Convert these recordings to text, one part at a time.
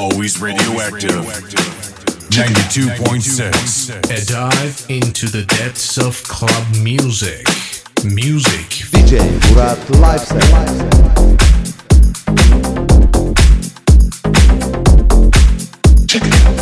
always radioactive. 92.6. A dive into the depths of club music. Music. DJ Murat Lifestyle. Check it out.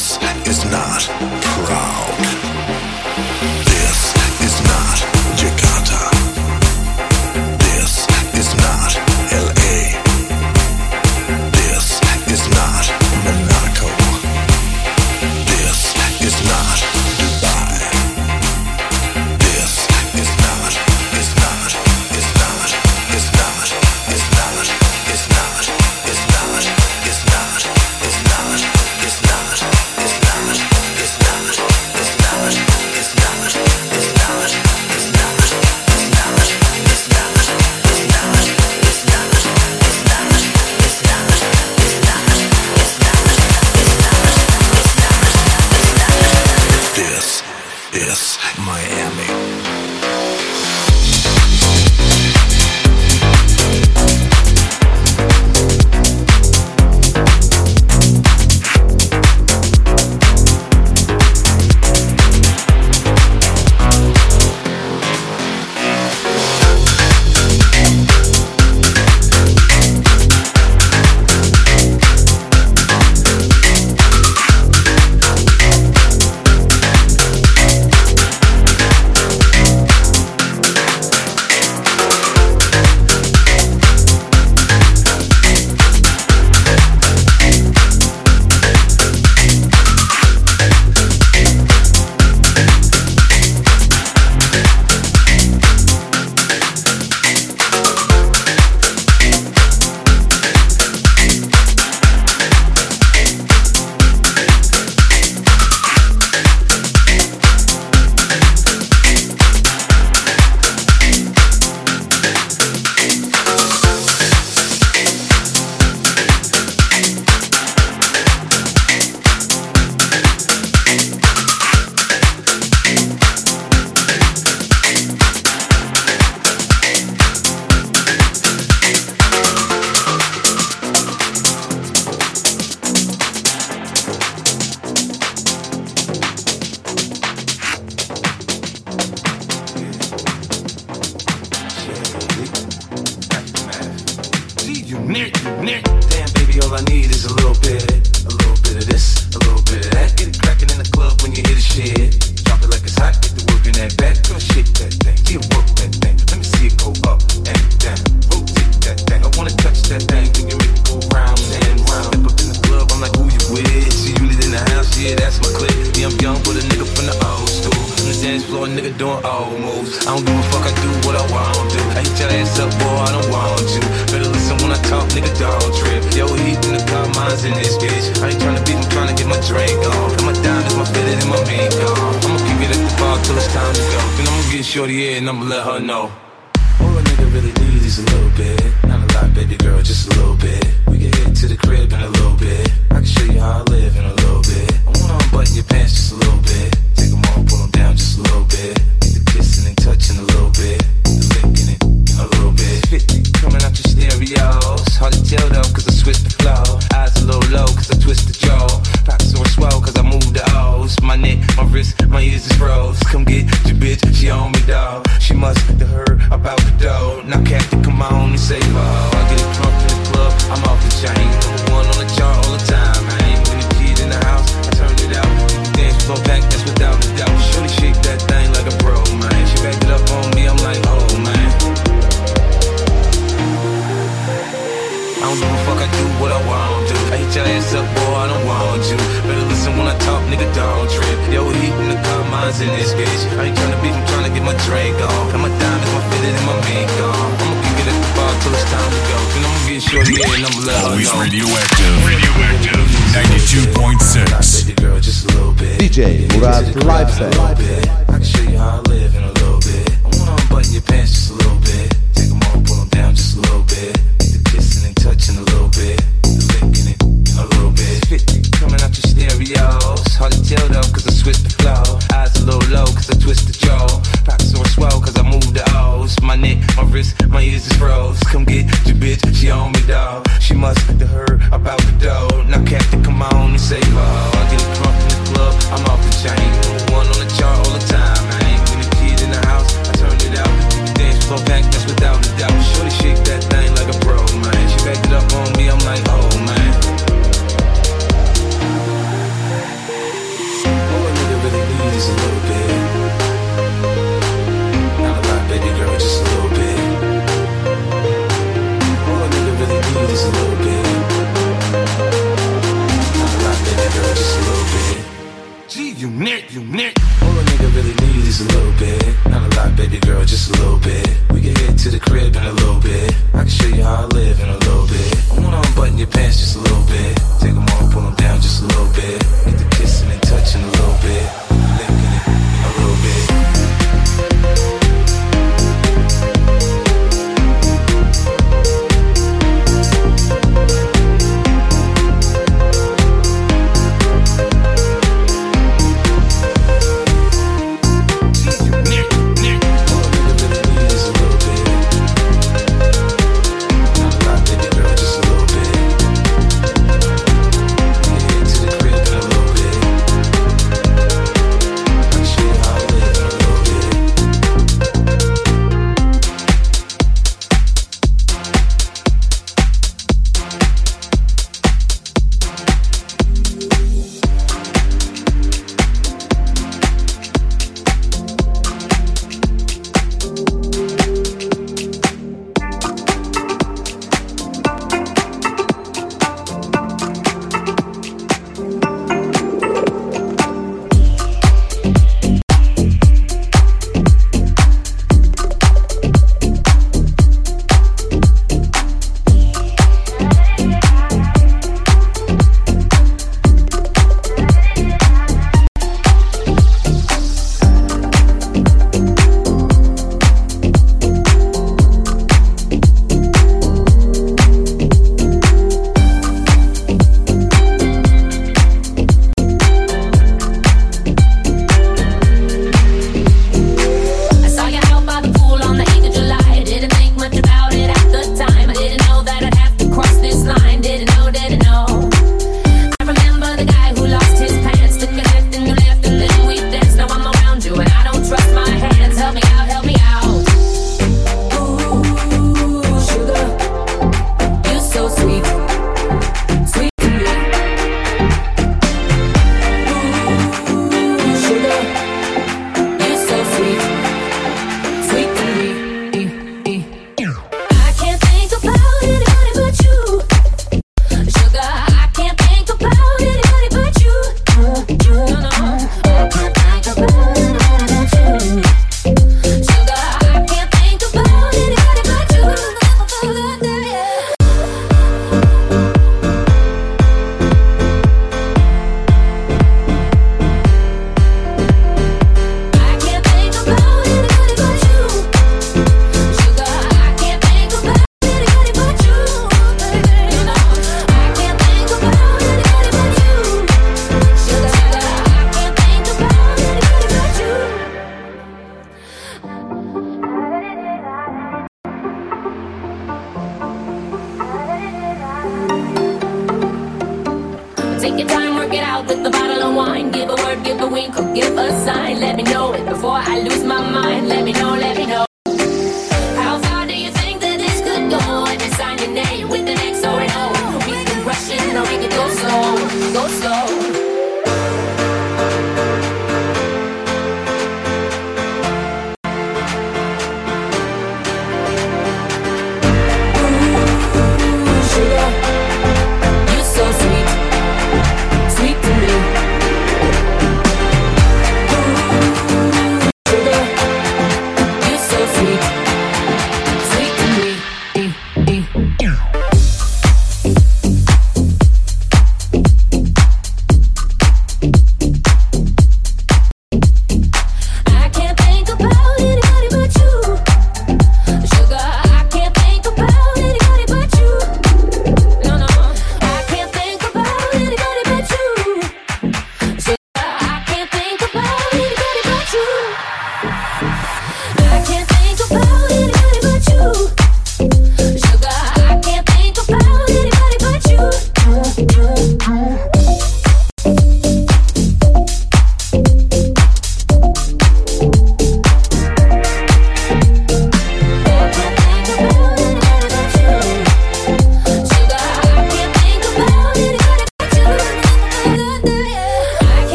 is not. rose. Come get your bitch, she on me, dog. She must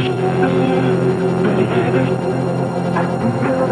Beni yedin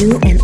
You and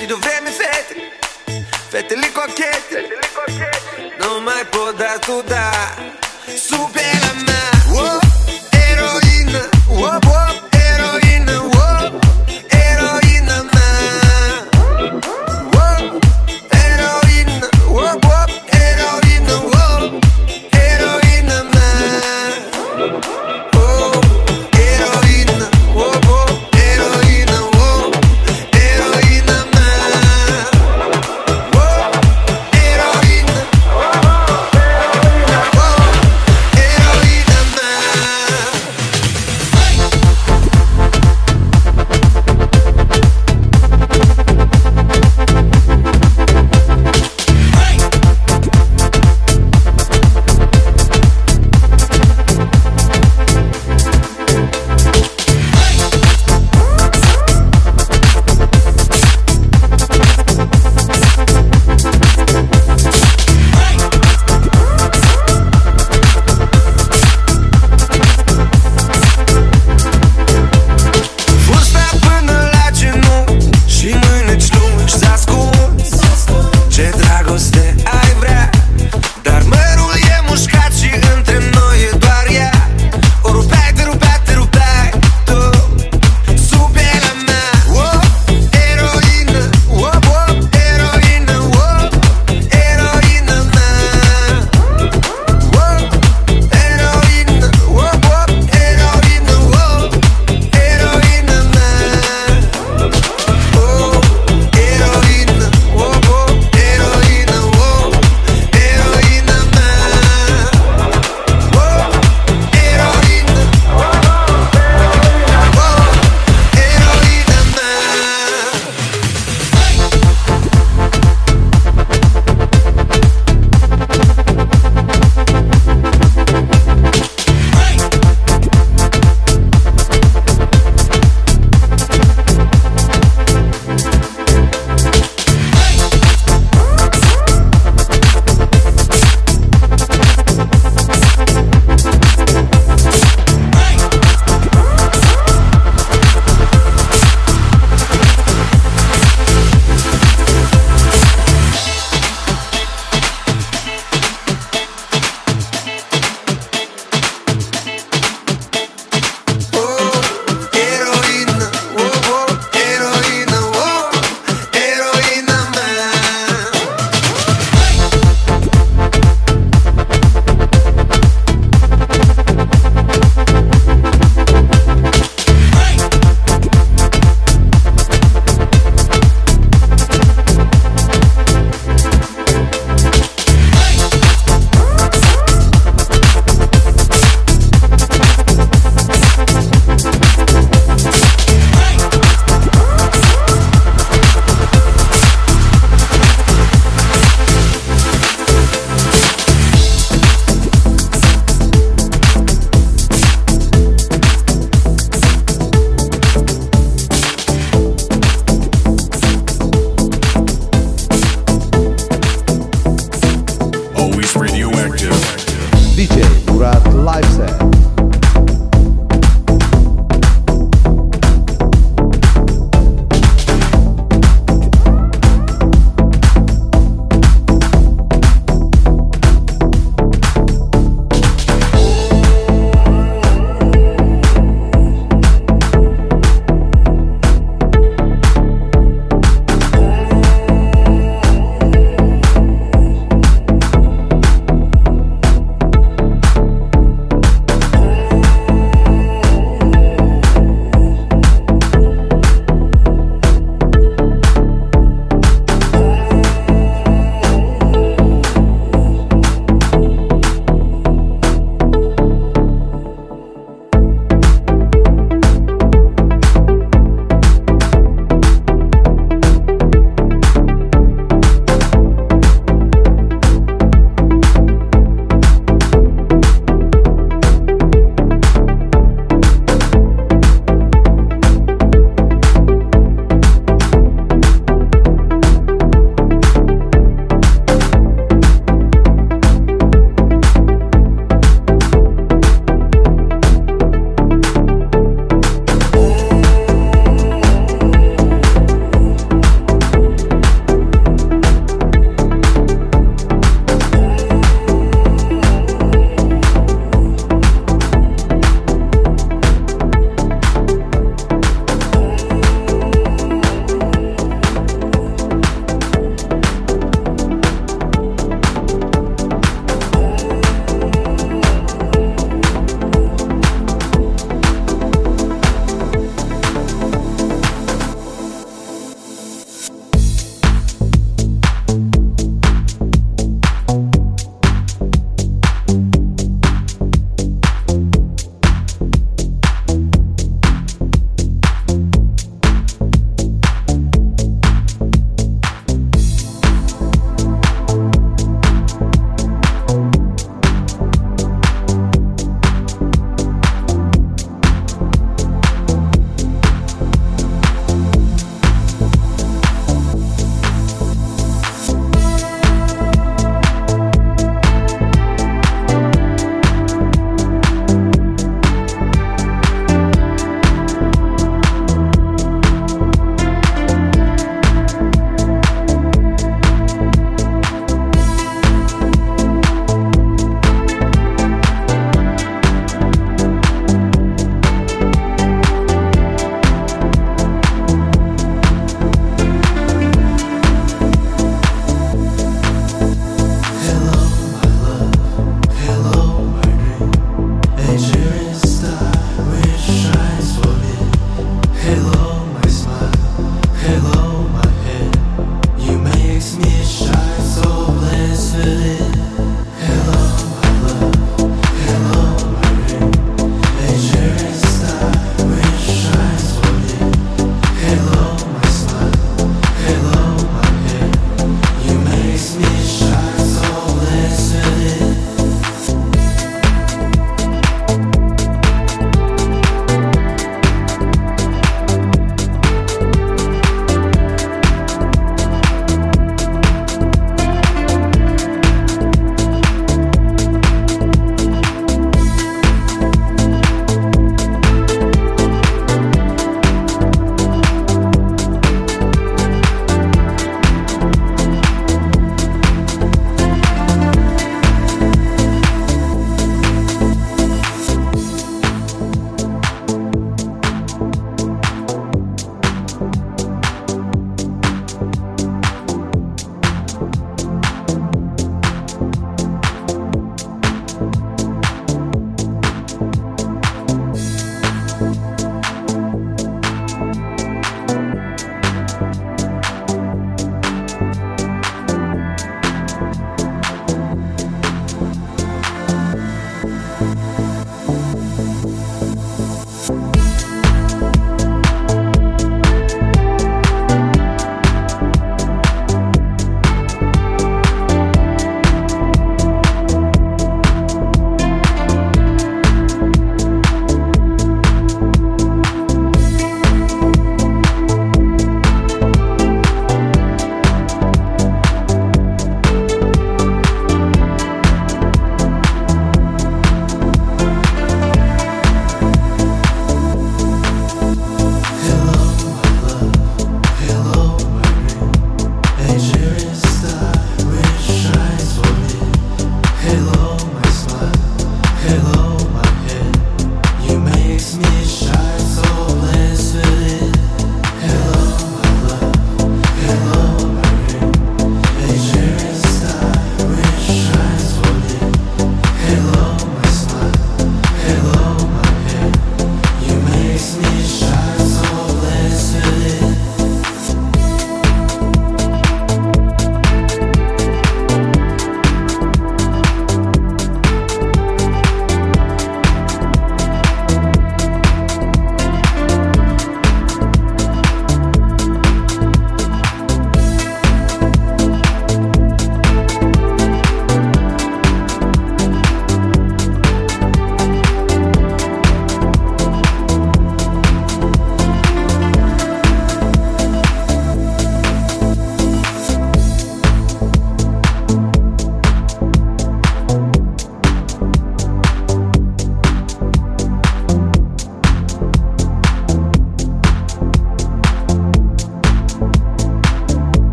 e do fete, feito Feteli coquete Non tu potrà sudare Supera me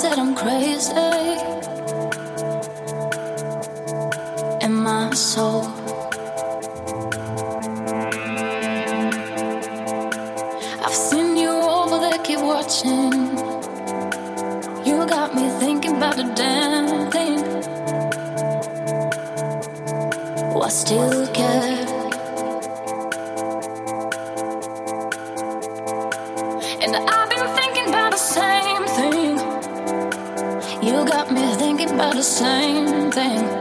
said I'm crazy. In my soul. I've seen you over there, keep watching. You got me thinking about the damn thing. I still care. same thing.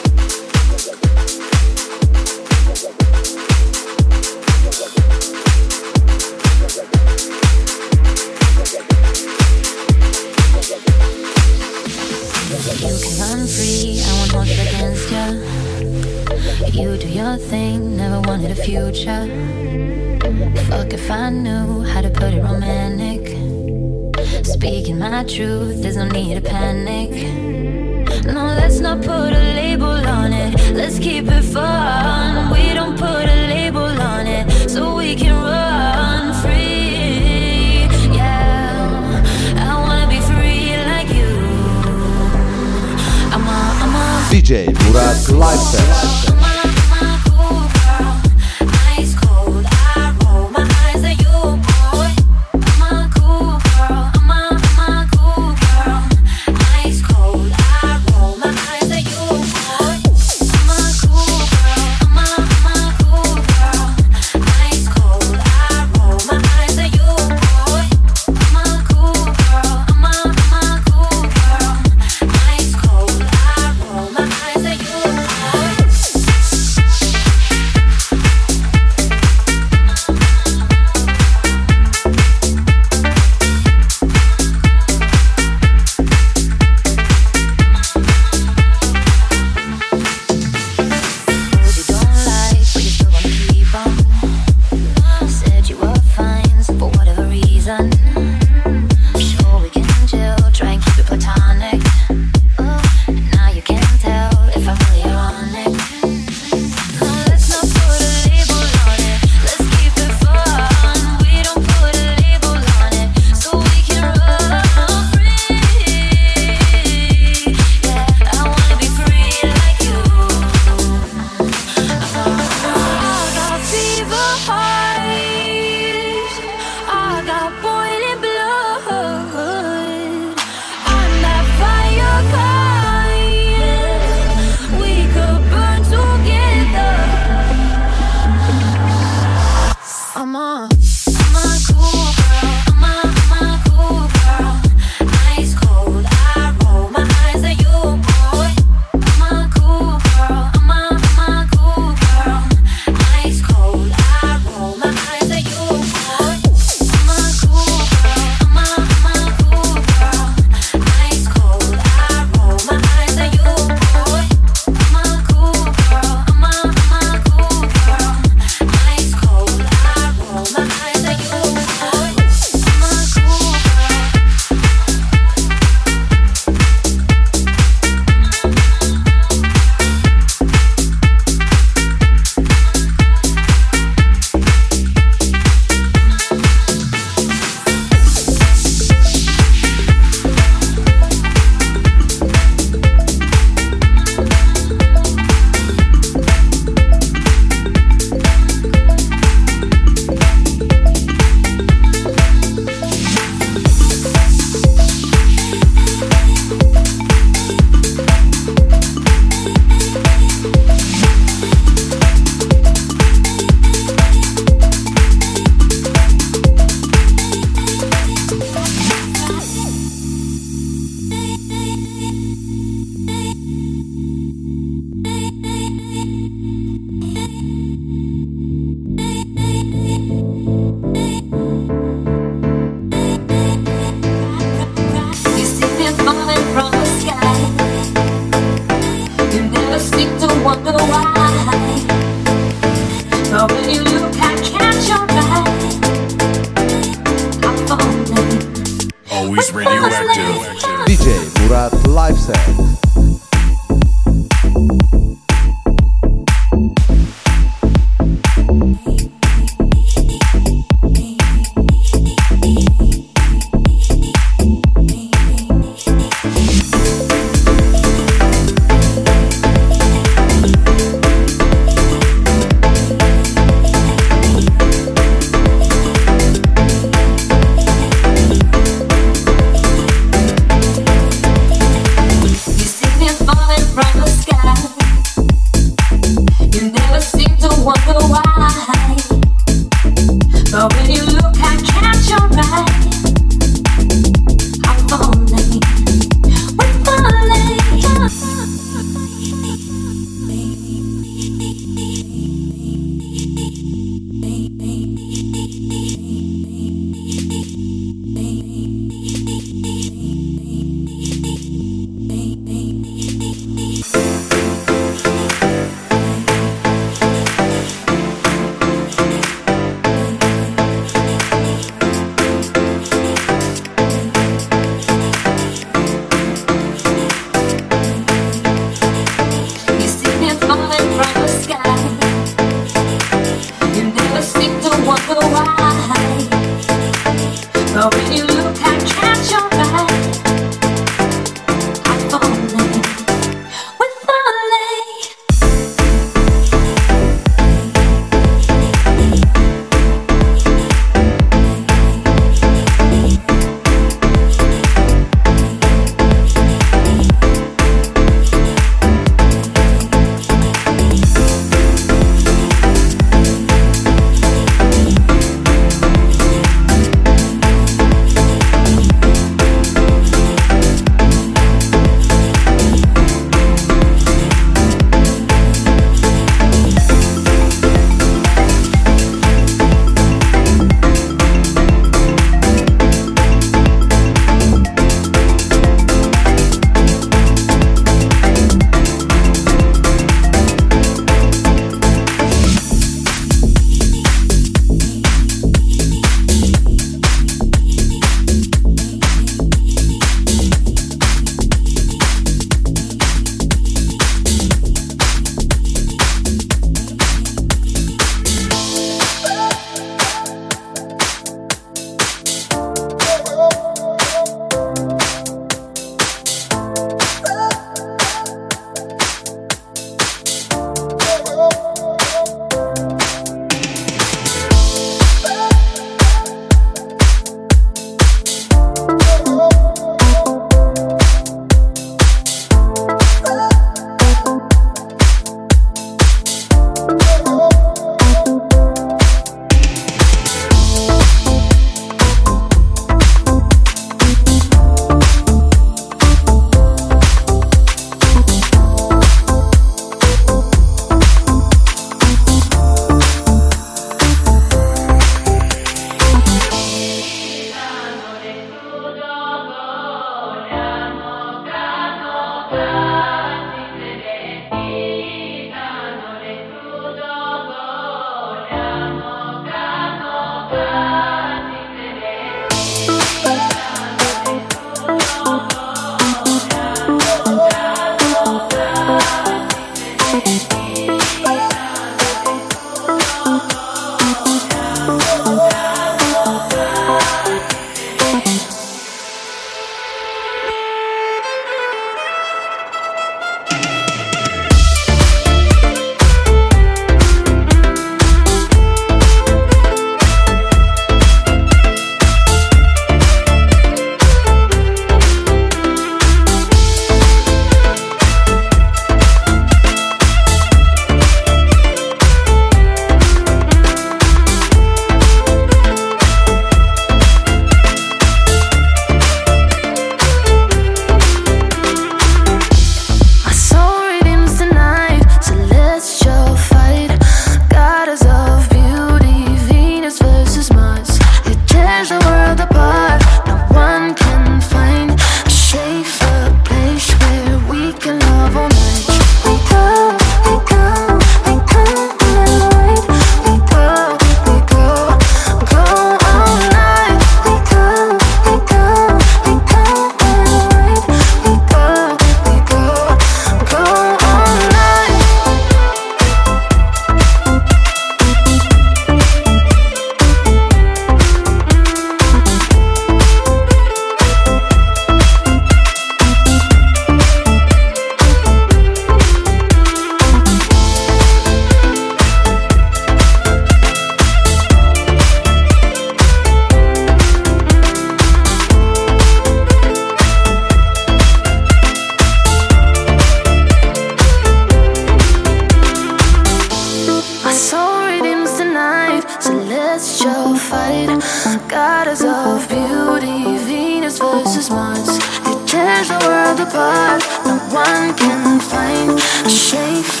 I shake.